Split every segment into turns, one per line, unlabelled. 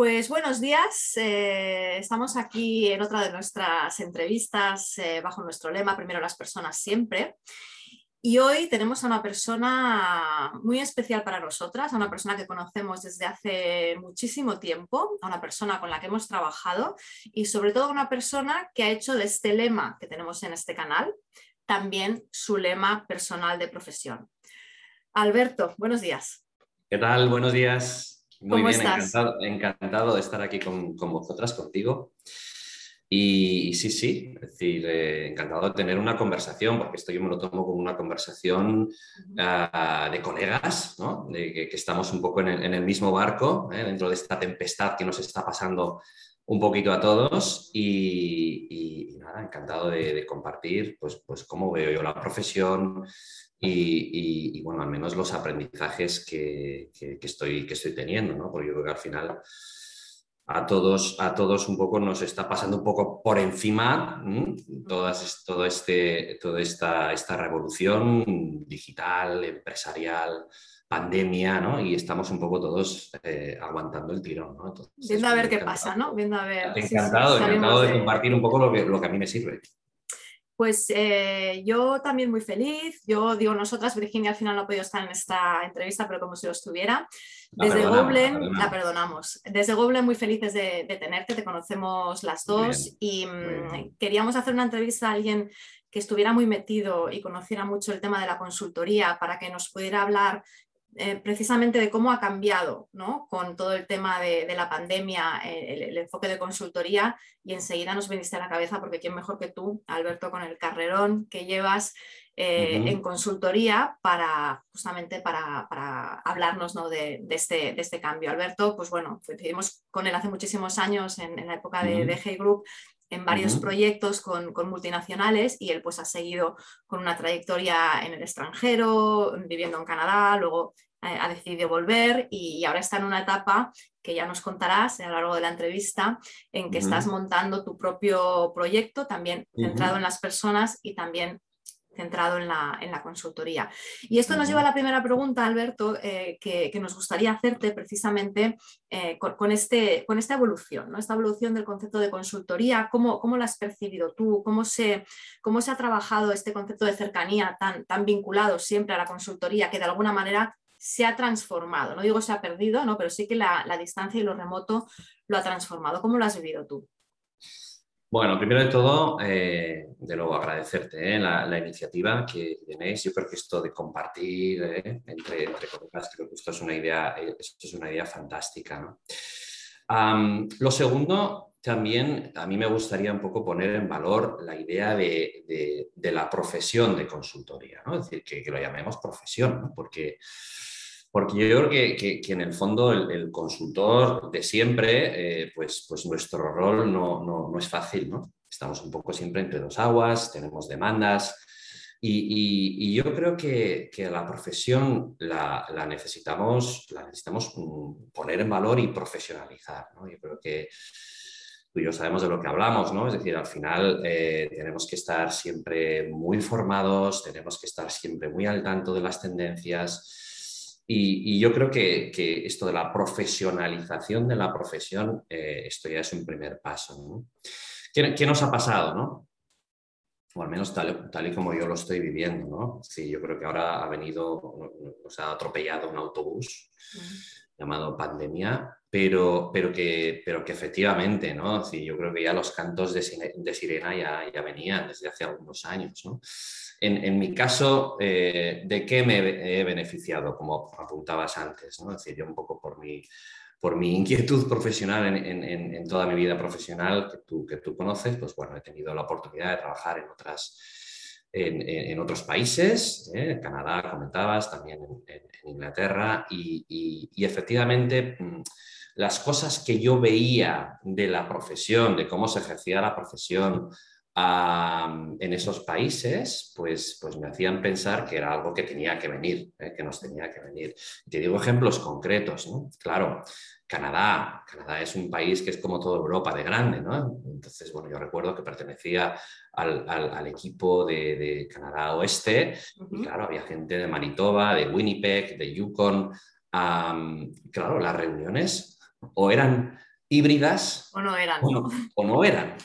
Pues buenos días. Eh, estamos aquí en otra de nuestras entrevistas eh, bajo nuestro lema Primero las personas siempre. Y hoy tenemos a una persona muy especial para nosotras, a una persona que conocemos desde hace muchísimo tiempo, a una persona con la que hemos trabajado y sobre todo una persona que ha hecho de este lema que tenemos en este canal también su lema personal de profesión. Alberto, buenos días.
¿Qué tal? Buenos días. Muy bien, Encantado, de estar aquí con, vosotras, contigo. Y, sí, sí, es decir, eh, encantado de tener una conversación, porque esto yo me lo tomo como una conversación ah, de colegas, ¿no? de que, estamos un poco en el, mismo barco, ¿eh? dentro de esta tempestad que nos está pasando un poquito a todos. Y, nada, encantado de, compartir pues, pues cómo veo yo la profesión, y, bueno, al menos los aprendizajes que, estoy, que estoy teniendo, ¿no? Porque yo creo que al final a todos, a todos un poco nos está pasando un poco por encima todas, todo este, toda esta, esta revolución digital, empresarial, pandemia, ¿no? Y estamos un poco todos eh, aguantando el tirón, ¿no?
Viendo a ver qué pasa, ¿no? Viendo a ver.
Encantado, encantado de compartir un poco lo que, lo que a mí me sirve.
Pues eh, yo también muy feliz. Yo digo nosotras, Virginia al final no ha podido estar en esta entrevista, pero como si lo estuviera. Desde Goblen, la perdonamos. Desde Goblen muy felices de, tenerte, te conocemos las dos y mm, queríamos hacer una entrevista a alguien que estuviera muy metido y conociera mucho el tema de la consultoría para que nos pudiera hablar eh, precisamente de cómo ha cambiado ¿no? con todo el tema de, la pandemia eh, el, enfoque de consultoría y enseguida nos viniste a la cabeza porque quién mejor que tú, Alberto, con el carrerón que llevas eh, en consultoría para justamente para, hablarnos de, este, de, este, cambio. Alberto, pues bueno, coincidimos con él hace muchísimos años en, la época de, uh Group en varios proyectos con, con, multinacionales y él pues ha seguido con una trayectoria en el extranjero, viviendo en Canadá, luego eh, ha decidido volver y, ahora está en una etapa que ya nos contarás a lo largo de la entrevista, en que estás montando tu propio proyecto, también centrado en las personas y también centrado en la, en la consultoría. Y esto nos lleva a la primera pregunta, Alberto, eh, que, nos gustaría hacerte precisamente eh, con, este, con esta evolución, ¿no? esta evolución del concepto de consultoría, ¿cómo, cómo la has percibido tú? ¿Cómo se, ¿Cómo se ha trabajado este concepto de cercanía tan, tan vinculado siempre a la consultoría que de alguna manera se ha transformado? No digo se ha perdido, ¿no? pero sí que la, la distancia y lo remoto lo ha transformado. ¿Cómo lo has vivido tú?
Bueno, primero de todo, eh, de nuevo agradecerte eh, la, iniciativa que tenéis. Yo creo que esto de compartir eh, entre, entre colegas, creo que esto es una idea, esto es una idea fantástica. lo segundo, también a mí me gustaría un poco poner en valor la idea de, la profesión de consultoría, ¿no? es decir, que, que lo llamemos profesión, ¿no? porque porque yo creo que, en el fondo el, consultor de siempre, eh, pues, pues nuestro rol no, es fácil, ¿no? Estamos un poco siempre entre dos aguas, tenemos demandas y, yo creo que, la profesión la, necesitamos, la necesitamos mm, poner en valor y profesionalizar, ¿no? Yo creo que tú y yo sabemos de lo que hablamos, ¿no? Es decir, al final eh, tenemos que estar siempre muy formados, tenemos que estar siempre muy al tanto de las tendencias, y, yo creo que, esto de la profesionalización de la profesión, eh, esto ya es un primer paso. ¿Qué, nos ha pasado? ¿no? O al menos tal, y como yo lo estoy viviendo. ¿no? Sí, yo creo que ahora ha venido, nos ha atropellado un autobús llamado pandemia, pero, pero, que, pero que efectivamente, ¿no? Sí, yo creo que ya los cantos de, de sirena ya, ya venían desde hace algunos años. ¿no? En, mi caso, eh, ¿de qué me he beneficiado? Como apuntabas antes. Es decir, yo un poco por mi, por mi inquietud profesional en, toda mi vida profesional que tú, que tú conoces, pues bueno, he tenido la oportunidad de trabajar en, otras, en, otros países, ¿eh? Canadá, comentabas, también en, Inglaterra, y, y, efectivamente mm, las cosas que yo veía de la profesión, de cómo se ejercía la profesión, en esos países, pues, pues me hacían pensar que era algo que tenía que venir, ¿eh? que nos tenía que venir. Te digo ejemplos concretos, ¿no? Claro, Canadá. Canadá es un país que es como toda Europa de grande, ¿no? Entonces, bueno, yo recuerdo que pertenecía al, al, equipo de, de, Canadá Oeste y claro, había gente de Manitoba, de Winnipeg, de Yukon. claro, las reuniones o eran híbridas
o no eran.
O no, eran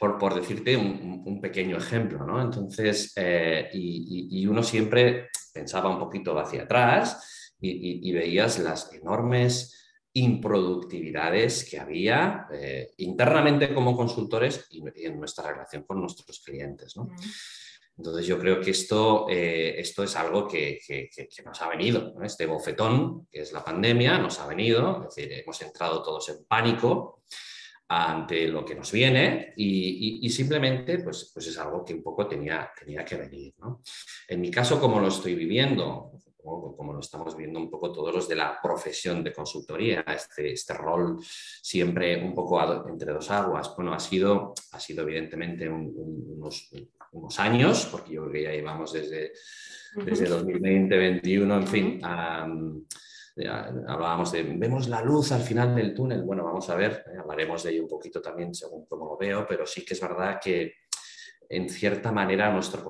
por, decirte un, pequeño ejemplo. ¿no? Entonces, eh, y, uno siempre pensaba un poquito hacia atrás y, veías las enormes improductividades que había eh, internamente como consultores y, en nuestra relación con nuestros clientes. ¿no? Entonces yo creo que esto, eh, esto es algo que, nos ha venido, este bofetón, que es la pandemia, nos ha venido, es decir, hemos entrado todos en pánico ante lo que nos viene y, simplemente pues, pues es algo que un poco tenía, tenía que venir. En mi caso, como lo estoy viviendo, como, lo estamos viendo un poco todos los de la profesión de consultoría, este, este rol siempre un poco entre dos aguas, bueno, ha sido, ha sido evidentemente unos, unos, años, porque yo creo que ya llevamos desde, desde 2020, 2021, en fin. Hablábamos de, vemos la luz al final del túnel, bueno, vamos a ver, eh, hablaremos de ello un poquito también según cómo lo veo, pero sí que es verdad que, en cierta manera nuestra,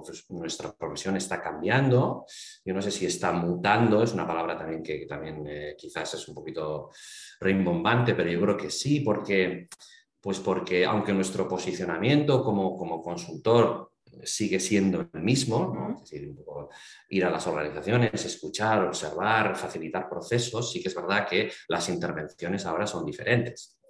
profesión está cambiando. Yo no sé si está mutando, es una palabra también que también eh, quizás es un poquito rimbombante, pero yo creo que sí, porque, pues porque aunque nuestro posicionamiento como, como consultor sigue siendo el mismo, es decir, ir a las organizaciones, escuchar, observar, facilitar procesos, sí que es verdad que las intervenciones ahora son diferentes.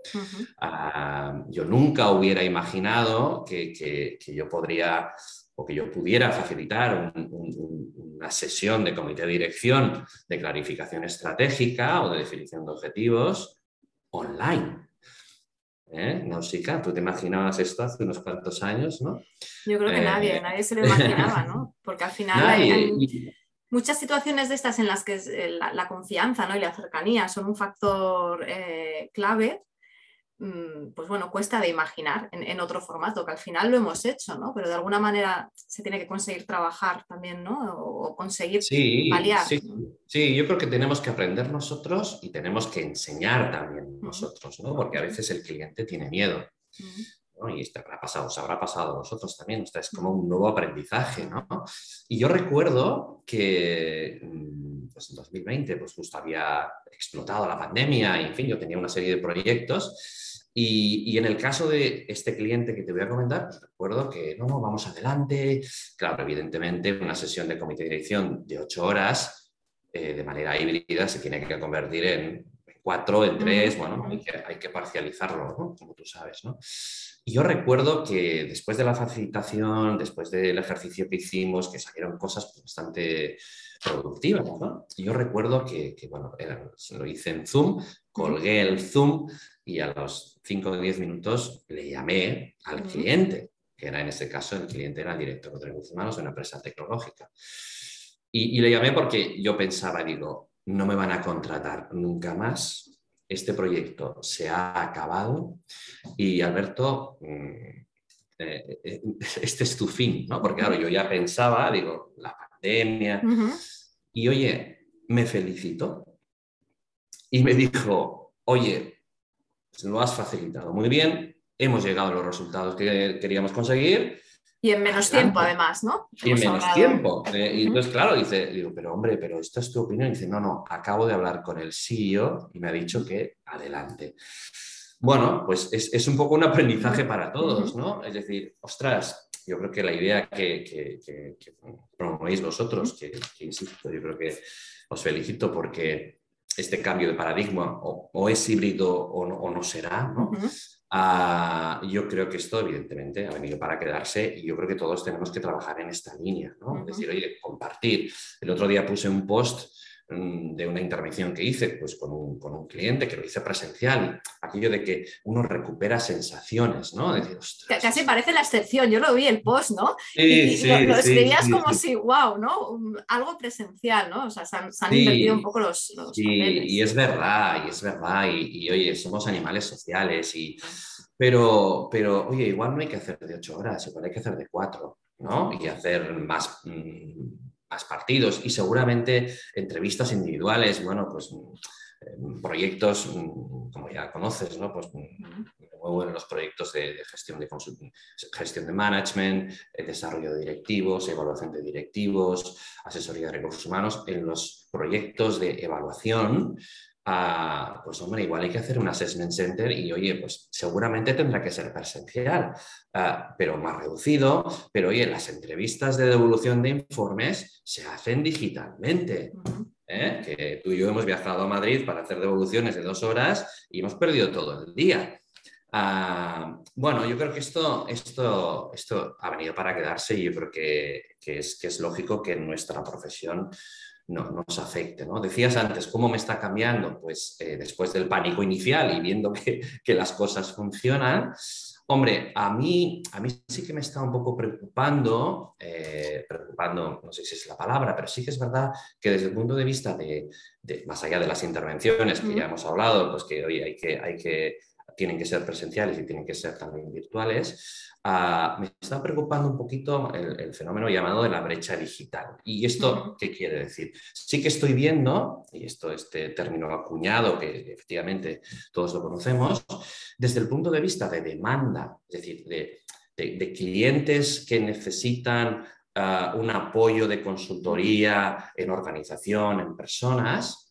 Ah, yo nunca hubiera imaginado que, yo podría o que yo pudiera facilitar una sesión de comité de dirección de clarificación estratégica o de definición de objetivos online. ¿Eh? Nausicaa, ¿tú te imaginabas esto hace unos cuantos años? ¿no?
Yo creo que nadie, eh, nadie se lo imaginaba, ¿no? Porque al final hay, muchas situaciones de estas en las que la, confianza ¿no? y la cercanía son un factor eh, clave pues bueno, cuesta de imaginar en, otro formato, que al final lo hemos hecho, ¿no? Pero de alguna manera se tiene que conseguir trabajar también, ¿no? O, conseguir
sí, Sí, yo creo que tenemos que aprender nosotros y tenemos que enseñar también nosotros, ¿no? Porque a veces el cliente tiene miedo. Y esto habrá pasado, os habrá pasado a vosotros también, es como un nuevo aprendizaje, ¿no? Y yo recuerdo que mm, pues en 2020, pues justo había explotado la pandemia y, en fin, yo tenía una serie de proyectos y, en el caso de este cliente que te voy a comentar, pues recuerdo que no, no, vamos adelante. Claro, evidentemente una sesión de comité de dirección de ocho horas eh, de manera híbrida se tiene que convertir en cuatro, en tres, bueno, hay que, hay que parcializarlo, ¿no? como tú sabes. ¿no? Y yo recuerdo que después de la facilitación, después del ejercicio que hicimos, que salieron cosas bastante productivas, ¿no? yo recuerdo que, que bueno, lo hice en Zoom, colgué el Zoom y a los 5 o 10 minutos le llamé al cliente, que era en este caso el cliente era el director de recursos humanos de una empresa tecnológica. Y, le llamé porque yo pensaba, digo, no me van a contratar nunca más, este proyecto se ha acabado y Alberto, mm, eh, eh, este es tu fin, ¿no? Porque claro, yo ya pensaba, digo, la pandemia, y oye, me felicito y me dijo, oye, lo has facilitado muy bien, hemos llegado a los resultados que queríamos conseguir.
Y en menos tiempo, además, ¿no?
Y en menos tiempo. Eh, y entonces, claro, dice, digo, pero hombre, pero esta es tu opinión. Y dice, no, no, acabo de hablar con el CEO y me ha dicho que adelante. Bueno, pues es, un poco un aprendizaje para todos, ¿no? Es decir, ostras, yo creo que la idea que, que, promovéis vosotros, que, insisto, yo creo que os felicito porque este cambio de paradigma o, es híbrido o no, será, ah, yo creo que esto evidentemente ha venido para quedarse y yo creo que todos tenemos que trabajar en esta línea, ¿no? Es decir, oye, compartir. El otro día puse un post de una intervención que hice pues, con, un, cliente que lo hice presencial, aquello de que uno recupera sensaciones, ¿no?
Decir, Casi parece la excepción, yo lo vi el post, ¿no? y, lo, escribías como si, wow, ¿no? Algo presencial, ¿no? O sea, se han, invertido un poco los, los
Y es verdad, y es verdad, y, oye, somos animales sociales, y, pero, pero oye, igual no hay que hacer de ocho horas, igual hay que hacer de cuatro, ¿no? Y hacer más... Mm, más partidos y seguramente entrevistas individuales, bueno, pues mm, proyectos, mm, como ya conoces, ¿no? Pues mm, en los proyectos de, gestión, de gestión de management, eh, desarrollo de directivos, evaluación de directivos, asesoría de recursos humanos, en los proyectos de evaluación, Pues hombre, igual hay que hacer un assessment center y oye, pues seguramente tendrá que ser presencial, ah, pero más reducido, pero oye, las entrevistas de devolución de informes se hacen digitalmente. ¿eh? Que tú y yo hemos viajado a Madrid para hacer devoluciones de dos horas y hemos perdido todo el día. Ah, bueno, yo creo que esto, esto, esto ha venido para quedarse y yo creo que, es, que es lógico que en nuestra profesión no, nos afecte. ¿no? Decías antes, ¿cómo me está cambiando? Pues eh, después del pánico inicial y viendo que, las cosas funcionan, hombre, a mí, a mí sí que me está un poco preocupando, eh, preocupando, no sé si es la palabra, pero sí que es verdad que desde el punto de vista de, más allá de las intervenciones que ya hemos hablado, pues que hoy hay que, hay que tienen que ser presenciales y tienen que ser también virtuales, ah, me está preocupando un poquito el, fenómeno llamado de la brecha digital. ¿Y esto qué quiere decir? Sí que estoy viendo, y esto este término acuñado que efectivamente todos lo conocemos, desde el punto de vista de demanda, es decir, de, clientes que necesitan ah, un apoyo de consultoría en organización, en personas,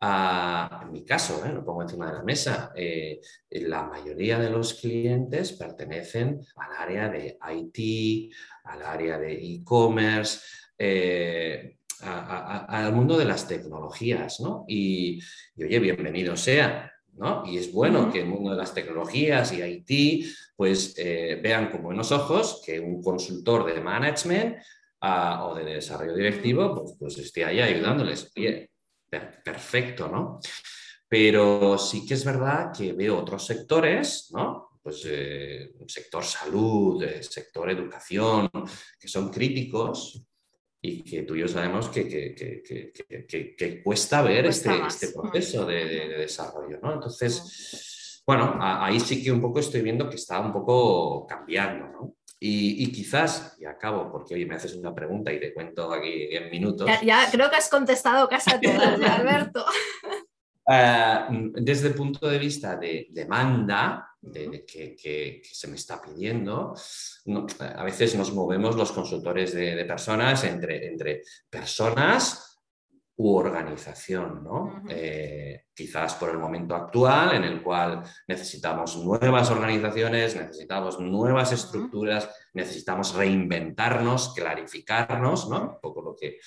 en mi caso, ¿eh? lo pongo encima de la mesa, eh, la mayoría de los clientes pertenecen al área de IT, al área de e-commerce, eh, al mundo de las tecnologías, ¿no? Y, oye, bienvenido sea, ¿no? Y es bueno que el mundo de las tecnologías y IT, pues vean con buenos ojos que un consultor de management ah, o de desarrollo directivo, pues, pues esté ahí ayudándoles. Oye, perfecto, ¿no? Pero sí que es verdad que veo otros sectores, ¿no? Pues eh, sector salud, sector educación, que son críticos y que tú y yo sabemos que, que, cuesta ver este, este, proceso de, desarrollo, ¿no? Entonces, bueno, ahí sí que un poco estoy viendo que está un poco cambiando, ¿no? Y, quizás, y acabo porque hoy me haces una pregunta y te cuento aquí en minutos.
Ya, creo que has contestado casi a todas, Alberto.
Eh, desde el punto de vista de demanda, de, que, se me está pidiendo, a veces nos movemos los consultores de, personas entre, entre personas u organización, ¿no? Eh, quizás por el momento actual en el cual necesitamos nuevas organizaciones, necesitamos nuevas estructuras, necesitamos reinventarnos, clarificarnos, ¿no? Un poco lo que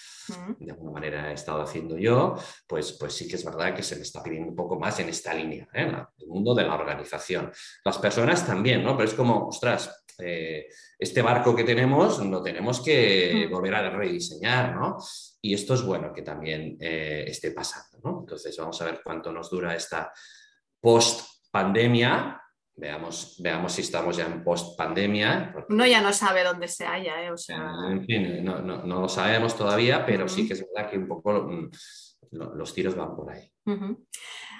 de alguna manera he estado haciendo yo, pues, pues sí que es verdad que se me está pidiendo un poco más en esta línea, ¿eh? el mundo de la organización. Las personas también, ¿no? Pero es como, ostras, eh, este barco que tenemos lo tenemos que volver a rediseñar, ¿no? Y esto es bueno que también eh, esté pasando, ¿no? Entonces vamos a ver cuánto nos dura esta post-pandemia. Veamos, veamos si estamos ya en post-pandemia.
Uno ya no sabe dónde se halla, ¿eh? O sea...
En fin, no, lo sabemos todavía, pero sí que es verdad que un poco mm, los tiros van por ahí.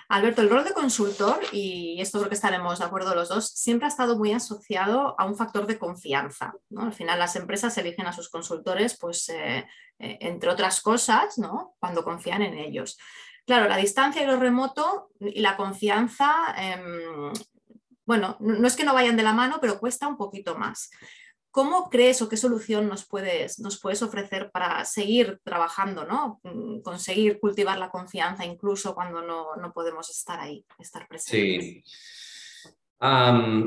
Alberto, el rol de consultor, y esto creo que estaremos de acuerdo los dos, siempre ha estado muy asociado a un factor de confianza. Al final las empresas eligen a sus consultores, pues, eh, eh, entre otras cosas, ¿no? cuando confían en ellos. Claro, la distancia y lo remoto y la confianza, em, bueno, no es que no vayan de la mano, pero cuesta un poquito más. ¿Cómo crees o qué solución nos puedes, nos puedes ofrecer para seguir trabajando, ¿no? Mm, conseguir cultivar la confianza incluso cuando no, podemos estar ahí, estar presentes?
Sí.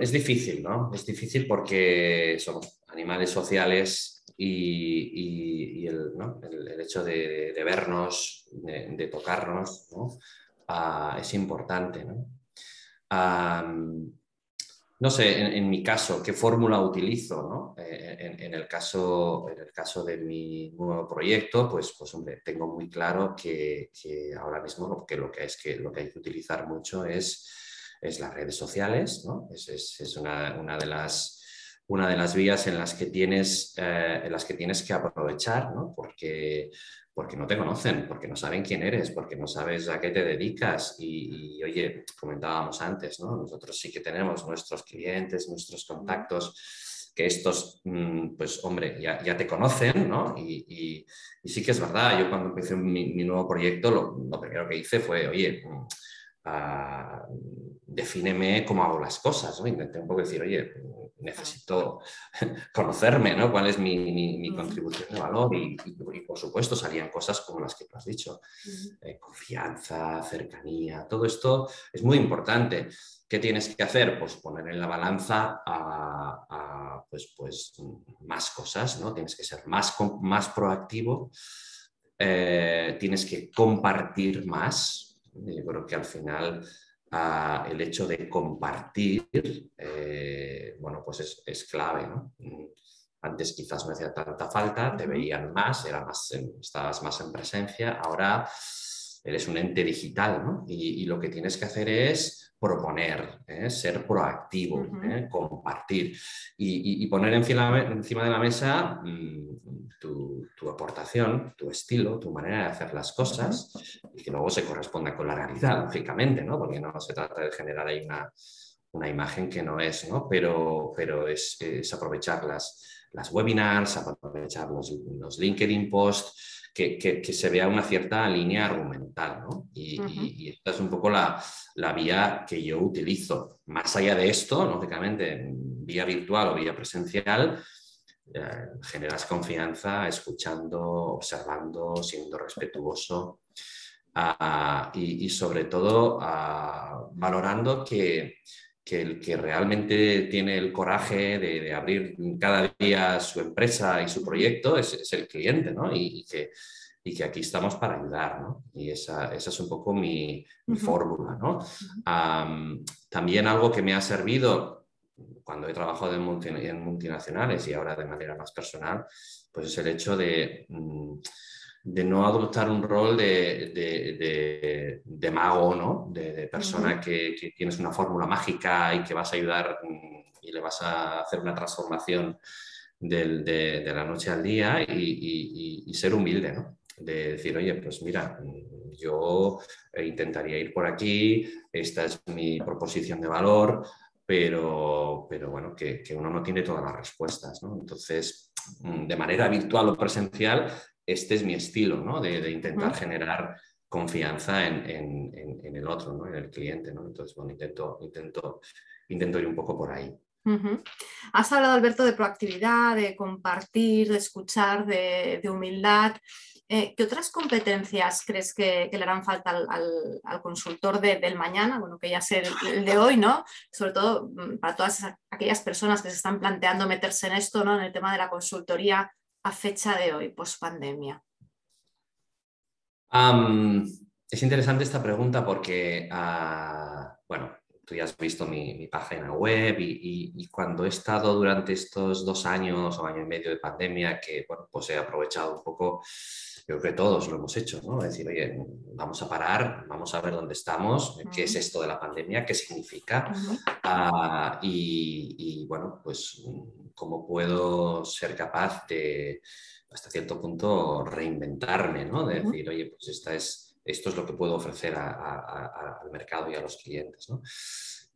es difícil, ¿no? Es difícil porque somos animales sociales y, el, hecho de, vernos, de, tocarnos, ¿no? Ah, es importante, ¿no? No sé, en, mi caso, qué fórmula utilizo, ¿no? Eh, en, el caso, en el caso de mi nuevo proyecto, pues, pues hombre, tengo muy claro que, ahora mismo lo que, lo que, es que lo que hay que utilizar mucho es, es las redes sociales, ¿no? Es, es, una, una, de las, una de las vías en las que tienes, eh, en las que, tienes que aprovechar, ¿no? Porque porque no te conocen, porque no saben quién eres, porque no sabes a qué te dedicas. Y, oye, comentábamos antes, ¿no? Nosotros sí que tenemos nuestros clientes, nuestros contactos, que estos, mm, pues hombre, ya, ya te conocen, ¿no? Y, y, sí que es verdad, yo cuando empecé mi, nuevo proyecto, lo, primero que hice fue, oye, uh, defíneme cómo hago las cosas, ¿no? Intenté un poco decir, oye, necesito conocerme, ¿no? ¿Cuál es mi, contribución de valor? Y, por supuesto salían cosas como las que tú has dicho, eh, confianza, cercanía, todo esto es muy importante. ¿Qué tienes que hacer? Pues poner en la balanza a, pues, pues, más cosas, ¿no? Tienes que ser más, más proactivo, eh, tienes que compartir más. Yo creo que al final el hecho de compartir, eh, bueno, pues es, clave, ¿no? Antes quizás no hacía tanta falta, te veían más, era más estabas más en presencia, ahora eres un ente digital, ¿no? Y, lo que tienes que hacer es proponer, ¿eh? ser proactivo, ¿eh? compartir y, poner encima, de la mesa mm, tu, aportación, tu estilo, tu manera de hacer las cosas y que luego se corresponda con la realidad, lógicamente, ¿no? Porque no se trata de generar ahí una, una imagen que no es, ¿no? Pero, pero es, aprovechar las, las webinars, aprovechar los, los LinkedIn posts, que, se vea una cierta línea argumental. ¿no? Y, esta es un poco la, vía que yo utilizo. Más allá de esto, lógicamente, vía virtual o vía presencial, eh, generas confianza escuchando, observando, siendo respetuoso ah, y, sobre todo ah, valorando que que el que realmente tiene el coraje de, abrir cada día su empresa y su proyecto es, el cliente, ¿no? Y, que, y, que, aquí estamos para ayudar, ¿no? Y esa, esa es un poco mi, fórmula, ¿no? también algo que me ha servido cuando he trabajado en, en, multinacionales y ahora de manera más personal, pues es el hecho de... Mm, de no adoptar un rol de, de, mago, ¿no? de, persona que, tienes una fórmula mágica y que vas a ayudar mm, y le vas a hacer una transformación de, la noche al día y, ser humilde, ¿no? de decir, oye, pues mira, mm, yo intentaría ir por aquí, esta es mi proposición de valor, pero, pero bueno, que, que uno no tiene todas las respuestas. ¿no? Entonces, mm, de manera virtual o presencial, este es mi estilo, ¿no? De, intentar generar confianza en, el otro, ¿no? En el cliente, ¿no? Entonces, bueno, intento, intento, intento ir un poco por ahí.
Has hablado, Alberto, de proactividad, de compartir, de escuchar, de, humildad. Eh, ¿Qué otras competencias crees que, le harán falta al, consultor del mañana? Bueno, que ya sea el, de hoy, ¿no? Sobre todo mm, para todas aquellas personas que se están planteando meterse en esto, ¿no? En el tema de la consultoría a fecha de hoy, post pandemia?
es interesante esta pregunta porque, ah, bueno, tú ya has visto mi, página web y, cuando he estado durante estos dos años o año y medio de pandemia, que bueno, pues he aprovechado un poco, yo creo que todos lo hemos hecho, ¿no? Decir, oye, vamos a parar, vamos a ver dónde estamos, qué es esto de la pandemia, qué significa ah, y, bueno, pues cómo puedo ser capaz de, hasta cierto punto, reinventarme, ¿no? De decir, oye, pues esta es, esto es lo que puedo ofrecer al mercado y a los clientes, ¿no?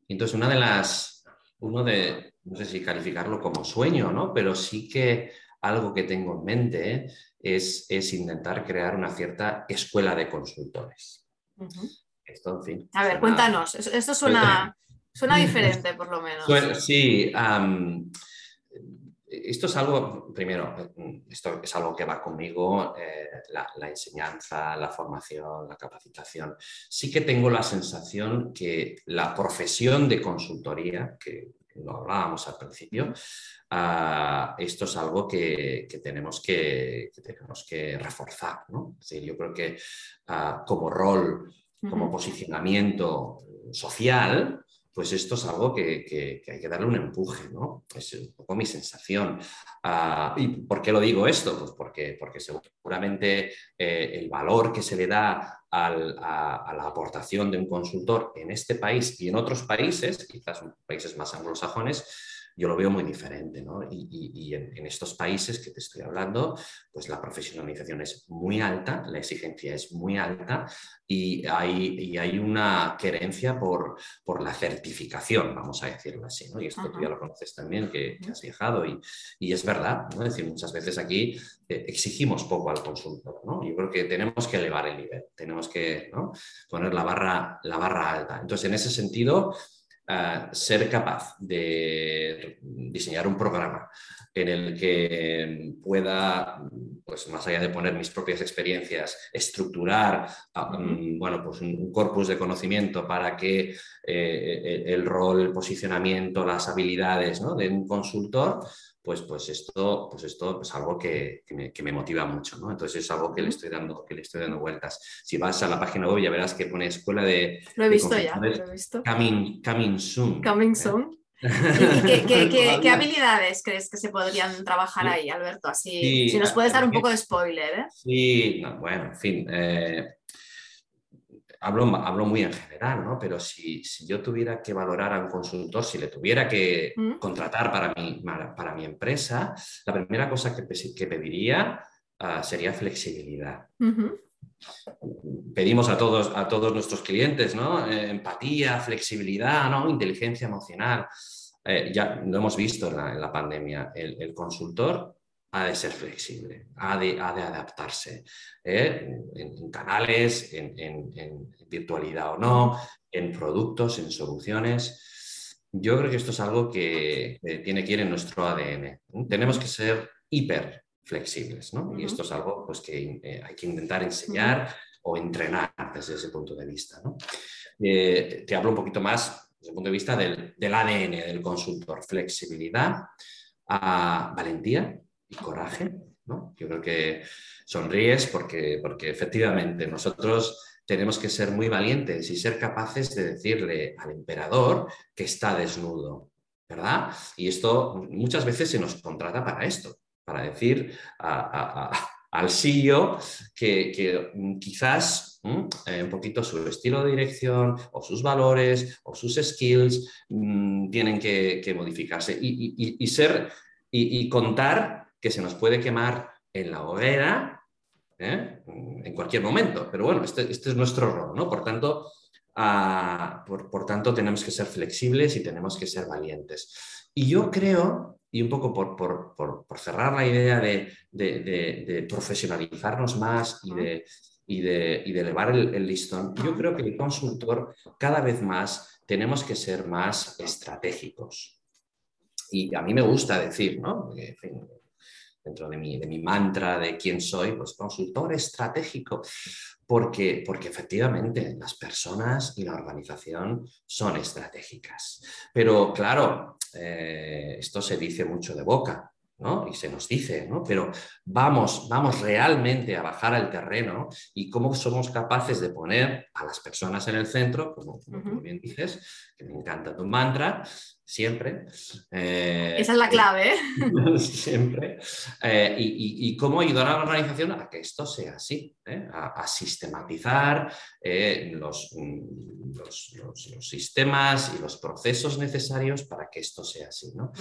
entonces, una de las, uno de, no sé si calificarlo como sueño, ¿no? Pero sí que algo que tengo en mente es, es intentar crear una cierta escuela de consultores.
Esto, en fin. A ver, cuéntanos, esto suena, suena diferente, por lo menos.
sí, esto es algo, primero, esto es algo que va conmigo, eh, la, enseñanza, la formación, la capacitación. Sí que tengo la sensación que la profesión de consultoría, que lo hablábamos al principio, ah, esto es algo que, tenemos, que, tenemos que reforzar. ¿no? yo creo que ah, como rol, como posicionamiento social, pues esto es algo que, hay que darle un empuje, ¿no? Es un poco mi sensación. Ah, ¿Y por qué lo digo esto? Pues porque, porque seguramente eh, el valor que se le da a, la aportación de un consultor en este país y en otros países, quizás países más anglosajones, yo lo veo muy diferente. ¿no? Y, en, estos países que te estoy hablando, pues la profesionalización es muy alta, la exigencia es muy alta y hay, hay una querencia por, por, la certificación, vamos a decirlo así. ¿no? Y esto tú ya lo conoces también, que, has viajado y, y, es verdad. ¿no? Es decir, muchas veces aquí eh, exigimos poco al consultor. ¿no? Yo creo que tenemos que elevar el nivel, tenemos que poner la barra, la barra alta. Entonces, en ese sentido, ser capaz de diseñar un programa en el que pueda, pues más allá de poner mis propias experiencias, estructurar ah, bueno, pues un corpus de conocimiento para que eh, el rol, el posicionamiento, las habilidades de un consultor pues, pues esto, pues esto es algo que, me, motiva mucho, ¿no? Entonces es algo que le estoy dando, que le estoy dando vueltas. Si vas a la página web ya verás que pone escuela de...
Lo he visto ya, lo he visto.
Coming, coming soon.
Coming ¿eh? soon. qué, habilidades crees que se podrían trabajar ahí, Alberto? Así, si nos puedes dar un poco de spoiler. ¿eh?
Sí, bueno, en fin. Eh, hablo, muy en general, ¿no? Pero si, yo tuviera que valorar a un consultor, si le tuviera que mm. contratar para mi, para mi empresa, la primera cosa que, que pediría ah, sería flexibilidad. Pedimos a todos, a todos nuestros clientes, ¿no? Eh, empatía, flexibilidad, ¿no? Inteligencia emocional. Eh, ya lo hemos visto en la, pandemia. el consultor ha de ser flexible, ha de, adaptarse ¿eh? en, canales, en, virtualidad o no, en productos, en soluciones. Yo creo que esto es algo que tiene que ir en nuestro ADN. Tenemos que ser hiper flexibles, ¿no? Y esto es algo pues, que eh, hay que intentar enseñar o entrenar desde ese punto de vista. Eh, te hablo un poquito más desde el punto de vista del, ADN del consultor. Flexibilidad, a valentía, y coraje. ¿no? Yo creo que sonríes porque, porque efectivamente nosotros tenemos que ser muy valientes y ser capaces de decirle al emperador que está desnudo, ¿verdad? Y esto muchas veces se nos contrata para esto, para decir al CEO que, quizás eh, un poquito su estilo de dirección o sus valores o sus skills mm, tienen que, modificarse y, ser y contar que se nos puede quemar en la hoguera ¿eh? en cualquier momento. Pero bueno, este, este, es nuestro rol, ¿no? Por tanto, ah, por, tanto, tenemos que ser flexibles y tenemos que ser valientes. Y yo creo, y un poco por, cerrar la idea de, profesionalizarnos más y de, elevar el, listón, yo creo que el consultor cada vez más tenemos que ser más estratégicos. Y a mí me gusta decir, ¿no? Dentro de mi, de mi mantra de quién soy, pues consultor estratégico, porque, porque efectivamente las personas y la organización son estratégicas. Pero claro, eh, esto se dice mucho de boca, ¿no? Y se nos dice, ¿no? Pero vamos, vamos realmente a bajar al terreno y cómo somos capaces de poner a las personas en el centro, como, como bien dices, que me encanta tu mantra, siempre.
Eh, Esa es la clave.
¿eh? siempre. Eh, y, cómo ayudar a la organización a que esto sea así, a, sistematizar mm, los, los, sistemas y los procesos necesarios para que esto sea así. ¿no?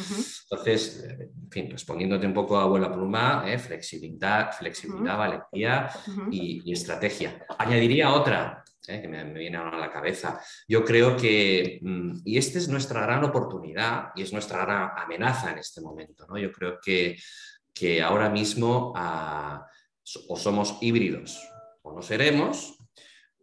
Entonces, en fin, respondiéndote un poco a abuela pluma, flexibilidad, flexibilidad valentía y, y estrategia. Añadiría otra, ¿eh? que me, viene ahora a la cabeza. Yo creo que, mm, y esta es nuestra gran oportunidad y es nuestra gran amenaza en este momento, ¿no? Yo creo que, que ahora mismo ah, o somos híbridos o no seremos,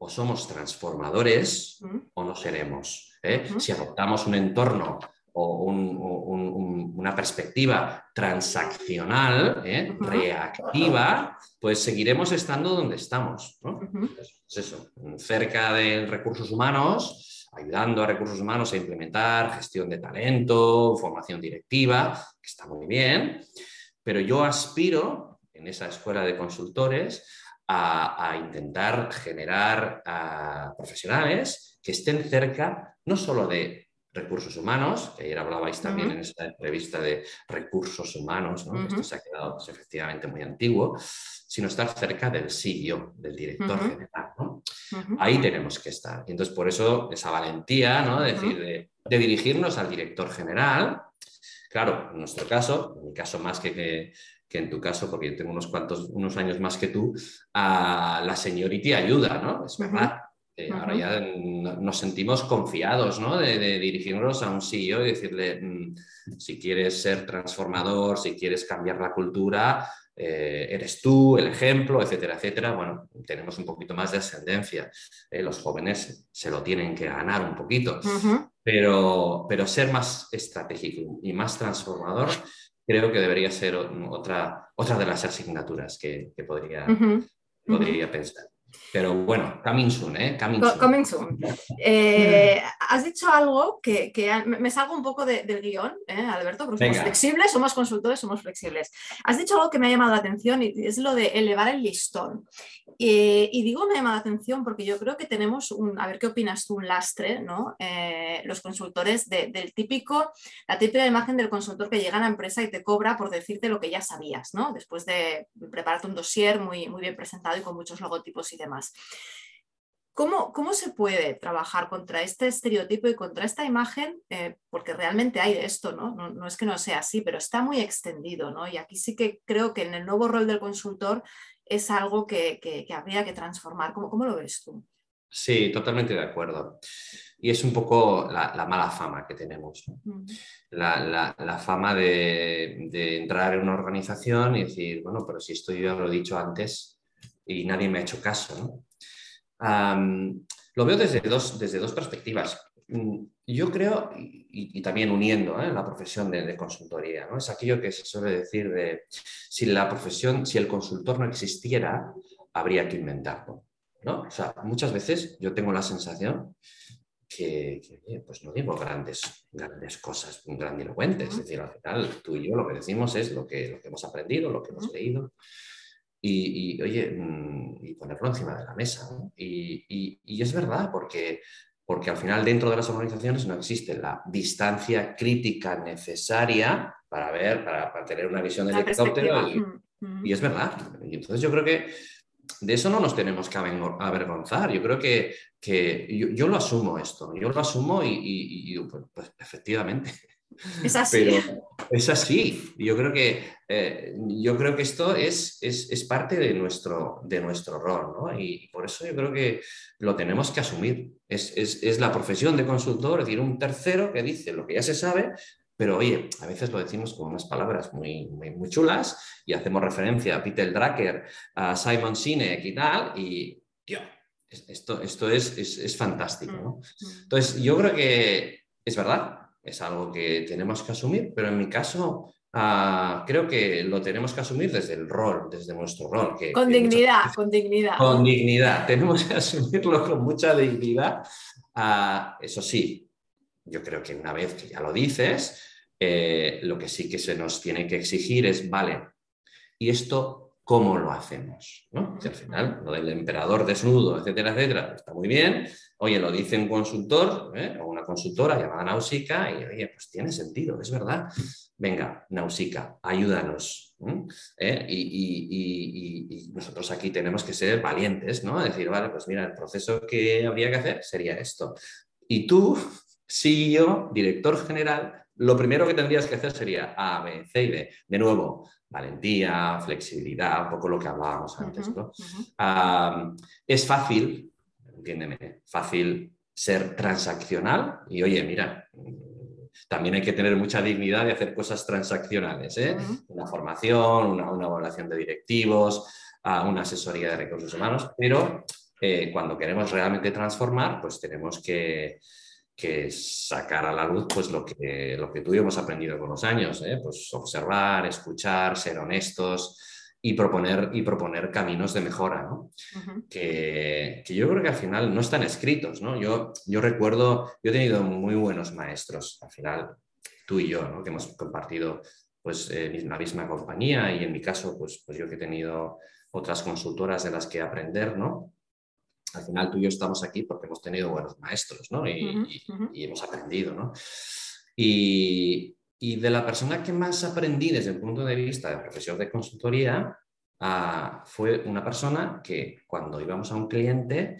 o somos transformadores o no seremos. ¿eh? Si adoptamos un entorno o una perspectiva transaccional, ¿eh? reactiva, pues seguiremos estando donde estamos. ¿no? pues eso, cerca de recursos humanos, ayudando a recursos humanos a implementar gestión de talento, formación directiva, que está muy bien, pero yo aspiro en esa escuela de consultores a, intentar generar profesionales que estén cerca no solo de recursos humanos, que ayer hablabais también en esta entrevista de recursos humanos, ¿no? esto se ha quedado pues, efectivamente muy antiguo, sino estar cerca del CEO, del director general. ¿no? Ahí tenemos que estar. Y entonces por eso esa valentía ¿no? de, decir, de, dirigirnos al director general. Claro, en nuestro caso, en mi caso más que, que, en tu caso, porque yo tengo unos cuantos, unos años más que tú, a la señorita ayuda, ¿no? Es verdad eh, ahora ya nos sentimos confiados ¿no? de, dirigirnos a un CEO y decirle, mm, si quieres ser transformador, si quieres cambiar la cultura, eh, eres tú, el ejemplo, etcétera, etcétera, bueno, tenemos un poquito más de ascendencia. ¿eh? los jóvenes se lo tienen que ganar un poquito, pero, pero ser más estratégico y más transformador creo que debería ser otra, otra de las asignaturas que, podría, podría pensar. Pero bueno, coming soon, ¿eh?
Coming soon. Eh, has dicho algo que, me salgo un poco del guion, ¿eh, Alberto, porque somos flexibles, somos consultores, somos flexibles. Has dicho algo que me ha llamado la atención y es lo de elevar el listón. Y digo me ha llamado la atención porque yo creo que tenemos un, a ver qué opinas tú, un lastre, ¿no? Eh, los consultores del típico, la típica imagen del consultor que llega a la empresa y te cobra por decirte lo que ya sabías, ¿no? Después de prepararte un dossier muy, muy bien presentado y con muchos logotipos y demás. ¿Cómo, ¿Cómo, se puede trabajar contra este estereotipo y contra esta imagen? Eh, porque realmente hay esto, ¿no? ¿no? es que no sea así, pero está muy extendido, ¿no? Y aquí sí que creo que en el nuevo rol del consultor es algo que, habría que transformar. ¿Cómo, ¿Cómo, lo ves tú?
Sí, totalmente de acuerdo. Y es un poco la, mala fama que tenemos. la, la, fama de, de, entrar en una organización y decir, bueno, pero si esto yo ya lo he dicho antes, y nadie me ha hecho caso. lo veo desde dos, desde dos perspectivas. Yo creo, y, también uniendo ¿eh? la profesión de, consultoría, ¿no? es aquello que se suele decir de si la profesión, si el consultor no existiera, habría que inventarlo. ¿no? O sea, muchas veces yo tengo la sensación que, pues no digo grandes, grandes cosas grandilocuentes, es decir, al final tú y yo lo que decimos es lo que, lo que hemos aprendido, lo que hemos leído y, oye, mm, y ponerlo encima de la mesa. Y, es verdad, porque, porque al final dentro de las organizaciones no existe la distancia crítica necesaria para ver, para, tener una visión del helicóptero. Y, es verdad. Y entonces yo creo que de eso no nos tenemos que avergonzar. Yo creo que, que yo, lo asumo esto, yo lo asumo y, pues, pues, efectivamente
es así.
Pero es así. Yo creo que, eh, yo creo que esto es, es, parte de nuestro, de nuestro rol, ¿no? Y por eso yo creo que lo tenemos que asumir. Es, es, la profesión de consultor, es decir, un tercero que dice lo que ya se sabe, pero oye, a veces lo decimos con unas palabras muy, muy, chulas y hacemos referencia a Peter Drucker, a Simon Sinek y tal, y esto, esto es, es, fantástico, ¿no? Mm, mm. Entonces, yo creo que es verdad, es algo que tenemos que asumir, pero en mi caso ah, creo que lo tenemos que asumir desde el rol, desde nuestro rol. Que,
con dignidad, con dignidad.
Con dignidad, tenemos que asumirlo con mucha dignidad. Ah, eso sí, yo creo que una vez que ya lo dices, eh, lo que sí que se nos tiene que exigir es, vale, ¿y esto cómo lo hacemos. ¿no? al final, lo del emperador desnudo, etcétera, etcétera, está muy bien. Oye, lo dice un consultor ¿eh? o una consultora llamada Nausica y, oye, pues tiene sentido, es verdad. Venga, Nausica, ayúdanos. ¿Eh? Y, nosotros aquí tenemos que ser valientes, ¿no? Decir, vale, pues mira, el proceso que habría que hacer sería esto. Y tú, CEO, director general, lo primero que tendrías que hacer sería A, B, C y D. De nuevo, valentía, flexibilidad, un poco lo que hablábamos antes. ¿no? es fácil, entiéndeme, fácil ser transaccional y oye, mira, también hay que tener mucha dignidad de hacer cosas transaccionales, ¿eh? una formación, una, evaluación de directivos, una asesoría de recursos humanos, pero eh, cuando queremos realmente transformar, pues tenemos que, que sacar a la luz pues, lo, que, lo que tú y yo hemos aprendido con los años, ¿eh? pues observar, escuchar, ser honestos y proponer, y proponer caminos de mejora, ¿no? que, que, yo creo que al final no están escritos. ¿no? Yo, yo recuerdo, yo he tenido muy buenos maestros, al final tú y yo, ¿no? que hemos compartido pues, eh, la misma compañía y en mi caso, pues, pues yo que he tenido otras consultoras de las que aprender, ¿no? al final tú y yo estamos aquí porque hemos tenido buenos maestros, ¿no? Y, hemos aprendido, ¿no? Y, de la persona que más aprendí desde el punto de vista de profesión de consultoría ah, fue una persona que cuando íbamos a un cliente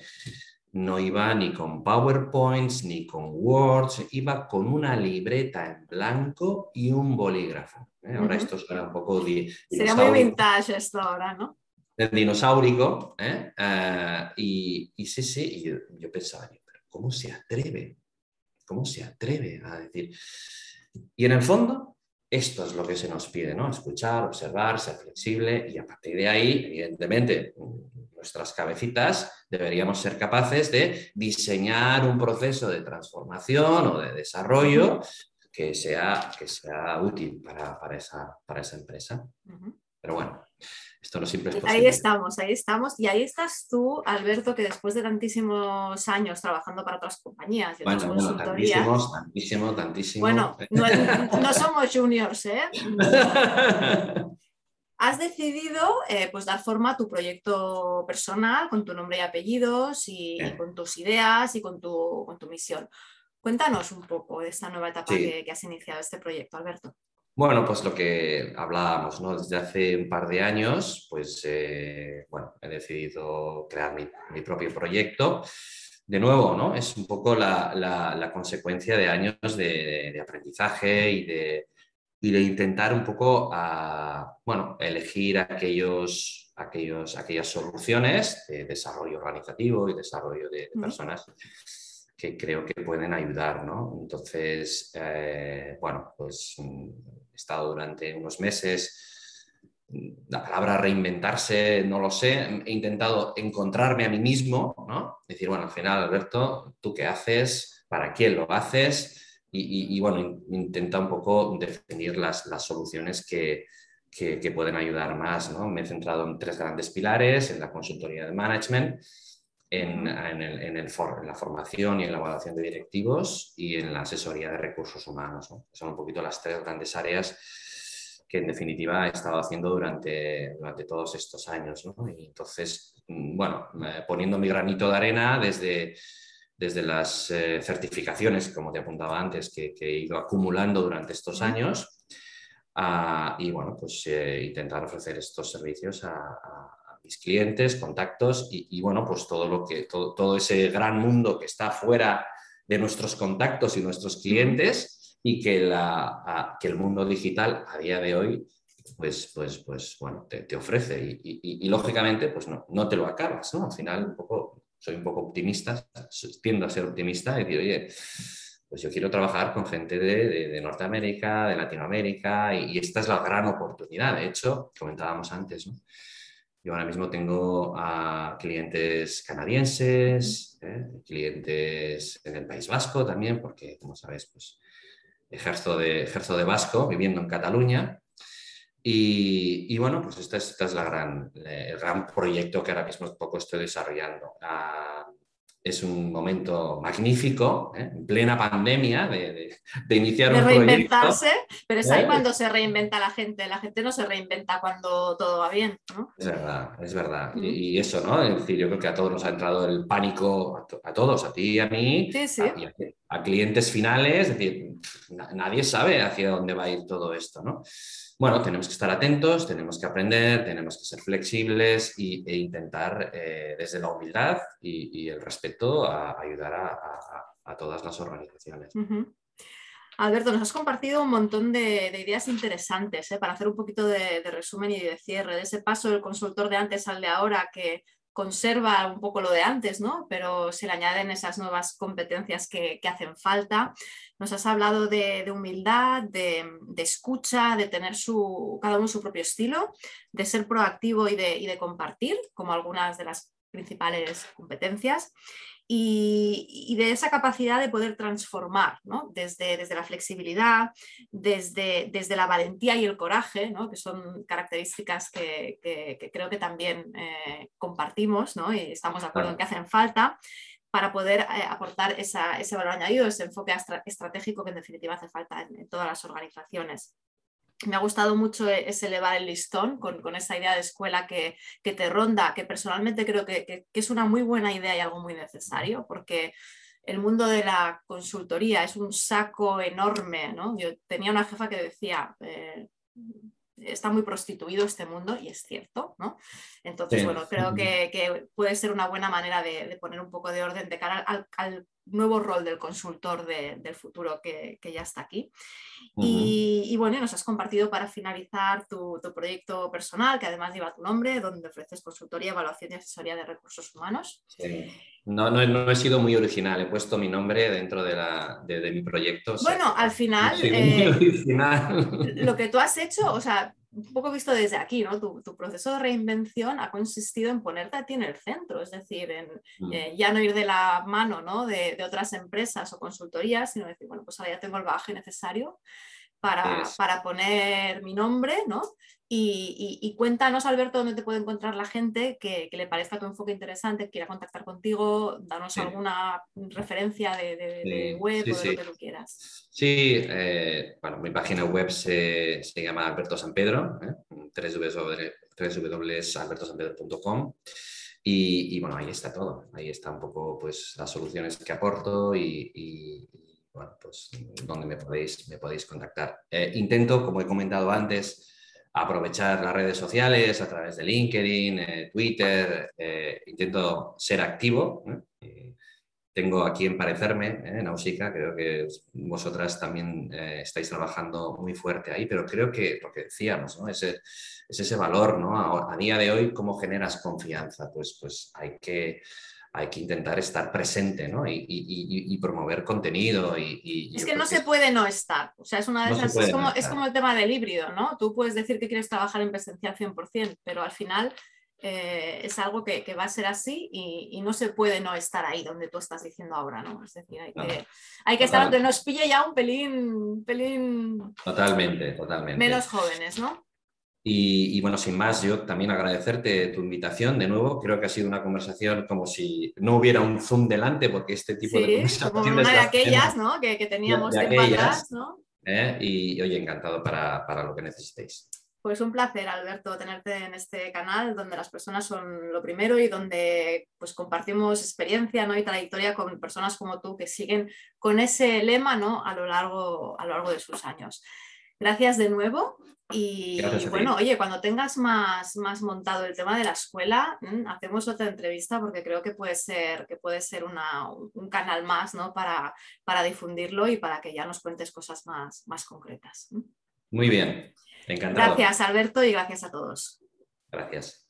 no iba ni con PowerPoints ni con Words, iba con una libreta en blanco y un bolígrafo. ¿eh? Ahora esto suena un poco...
Sería muy vintage esto ahora, ¿no?
el dinosaurico, ¿eh? Eh, y, sí, sí, yo, pensaba, pero ¿cómo se atreve? ¿Cómo se atreve a decir? Y en el fondo, esto es lo que se nos pide, ¿no? Escuchar, observar, ser flexible y a partir de ahí, evidentemente, nuestras cabecitas deberíamos ser capaces de diseñar un proceso de transformación o de desarrollo que sea, que sea útil para, esa, para esa empresa. Pero bueno, esto no siempre es posible.
Ahí estamos, ahí estamos. Y ahí estás tú, Alberto, que después de tantísimos años trabajando para otras compañías y
otras bueno, tantísimos, tantísimo, tantísimo.
Bueno, no, somos juniors, ¿eh? Has decidido eh, pues dar forma a tu proyecto personal con tu nombre y apellidos y, con tus ideas y con tu, con tu, misión. Cuéntanos un poco de esta nueva etapa que, que has iniciado este proyecto, Alberto.
Bueno, pues lo que hablábamos, ¿no? Desde hace un par de años, pues, eh, bueno, he decidido crear mi, propio proyecto. De nuevo, ¿no? Es un poco la, consecuencia de años de, aprendizaje y de, de, intentar un poco, a, bueno, elegir aquellos, aquellos, aquellas soluciones de desarrollo organizativo y desarrollo de, personas que creo que pueden ayudar, ¿no? Entonces, eh, bueno, pues mm, he estado durante unos meses, la palabra reinventarse, no lo sé, he intentado encontrarme a mí mismo, ¿no? Decir, bueno, al final, Alberto, ¿tú qué haces? ¿Para quién lo haces? Y, bueno, intenta un poco definir las, las soluciones que, que, que, pueden ayudar más, ¿no? Me he centrado en tres grandes pilares, en la consultoría de management, en, la formación y en la evaluación de directivos y en la asesoría de recursos humanos. Son un poquito las tres grandes áreas que en definitiva he estado haciendo durante, durante todos estos años. Y entonces, mm, bueno, poniendo mi granito de arena desde, desde las eh, certificaciones, como te apuntaba antes, que, he ido acumulando durante estos años. y bueno, pues eh, intentar ofrecer estos servicios a mis clientes, contactos y, bueno, pues todo, lo que, todo, todo, ese gran mundo que está fuera de nuestros contactos y nuestros clientes y que, la, que el mundo digital a día de hoy pues, pues, pues bueno, te, ofrece y, lógicamente pues no, no te lo acabas, ¿no? Al final un poco, soy un poco optimista, tiendo a ser optimista y decir, oye, pues yo quiero trabajar con gente de, de, Norteamérica, de Latinoamérica y, y, esta es la gran oportunidad. De hecho, comentábamos antes, ¿no? Yo ahora mismo tengo clientes canadienses, ¿eh? clientes en el País Vasco también, porque como sabes, pues ejerzo de, de vasco viviendo en Cataluña. Y, bueno, pues este es, es la gran, el gran proyecto que ahora mismo poco estoy desarrollando. Ah, es un momento magnífico, ¿eh? en plena pandemia, de, de, iniciar
de reinventarse, pero es ahí ¿Eh? cuando se reinventa la gente. La gente no se reinventa cuando todo va bien, ¿no?
Es verdad, es verdad. Y, eso, ¿no? Es decir, yo creo que a todos nos ha entrado el pánico, a, todos, a ti y a mí, A, clientes finales, es decir, nadie sabe hacia dónde va a ir todo esto, ¿no? Bueno, tenemos que estar atentos, tenemos que aprender, tenemos que ser flexibles e intentar eh, desde la humildad y, el respeto ayudar a, todas las organizaciones.
Alberto, nos has compartido un montón de, ideas interesantes ¿eh? para hacer un poquito de, de, resumen y de cierre, de ese paso del consultor de antes al de ahora que conserva un poco lo de antes, ¿no? Pero se le añaden esas nuevas competencias que, hacen falta. Nos has hablado de, humildad, de, escucha, de tener su, cada uno su propio estilo, de ser proactivo y de, y de compartir, como algunas de las principales competencias y, de esa capacidad de poder transformar, desde, desde, la flexibilidad, desde, desde, la valentía y el coraje, que son características que, creo que también eh, compartimos y estamos de acuerdo en que hacen falta para poder eh, aportar ese valor añadido, ese enfoque estratégico que en definitiva hace falta en todas las organizaciones me ha gustado mucho e-, ese elevar el listón con, esa idea de escuela que, te ronda, que personalmente creo que, es una muy buena idea y algo muy necesario, porque el mundo de la consultoría es un saco enorme. ¿no? Yo tenía una jefa que decía, eh, está muy prostituido este mundo y es cierto, ¿no? Entonces, bueno, creo que, puede ser una buena manera de, poner un poco de orden de cara al, nuevo rol del consultor del futuro que, ya está aquí. y, bueno, nos has compartido para finalizar tu, proyecto personal, que además lleva tu nombre, donde ofreces consultoría, evaluación y asesoría de recursos humanos.
No, no, he sido muy original, he puesto mi nombre dentro de, la, de, mi proyecto.
Bueno, al final, eh, lo que tú has hecho, o sea, un poco visto desde aquí, ¿no? Tu, proceso de reinvención ha consistido en ponerte a ti en el centro, es decir, en mm. eh, ya no ir de la mano ¿no? de, de, otras empresas o consultorías, sino decir, bueno, pues ahora ya tengo el bagaje necesario para, para poner mi nombre, ¿no? Y, cuéntanos, Alberto, dónde te puede encontrar la gente que, le parezca tu enfoque interesante, quiera contactar contigo, danos alguna referencia de, web o de lo que tú quieras.
Sí, eh, bueno, mi página web se, llama Alberto San Pedro, ¿eh? www.albertosanpedro.com. Y, y, bueno, ahí está todo. Ahí está un poco pues, las soluciones que aporto y, bueno, pues donde me podéis, me podéis contactar. Eh, intento, como he comentado antes, aprovechar las redes sociales a través de LinkedIn, eh, Twitter, eh, intento ser activo. tengo aquí en parecerme, en Ausica, creo que vosotras también estáis trabajando muy fuerte ahí, pero creo que lo que decíamos, ¿no? es, ese valor, ¿no? A, a, día de hoy, ¿cómo generas confianza? Pues, pues hay que hay que intentar estar presente ¿no? y, promover contenido. Y,
es que no se puede no estar. O sea, es una de esas. Es como, es como, el tema del híbrido, ¿no? Tú puedes decir que quieres trabajar en presencial 100%, pero al final eh, es algo que, va a ser así y, no se puede no estar ahí donde tú estás diciendo ahora, ¿no? Es decir, hay que, hay que estar donde nos pille ya un pelín, pelín.
Totalmente, totalmente.
Menos jóvenes, ¿no?
Y, bueno, sin más, yo también agradecerte tu invitación de nuevo. Creo que ha sido una conversación como si no hubiera un Zoom delante, porque este tipo de conversaciones...
Como una de aquellas ¿no? que, que teníamos de, aquellas, ¿no?
¿eh? Y oye, encantado para, para lo que necesitéis.
Pues un placer, Alberto, tenerte en este canal donde las personas son lo primero y donde pues, compartimos experiencia ¿no? y trayectoria con personas como tú que siguen con ese lema ¿no? a, lo largo, a lo largo de sus años. Gracias de nuevo y bueno, oye, cuando tengas más, más montado el tema de la escuela, mm, hacemos otra entrevista porque creo que puede ser, que puede ser una, un canal más ¿no? para, para difundirlo y para que ya nos cuentes cosas más, más concretas.
Muy bien, encantado.
Gracias, Alberto, y gracias a todos.
Gracias.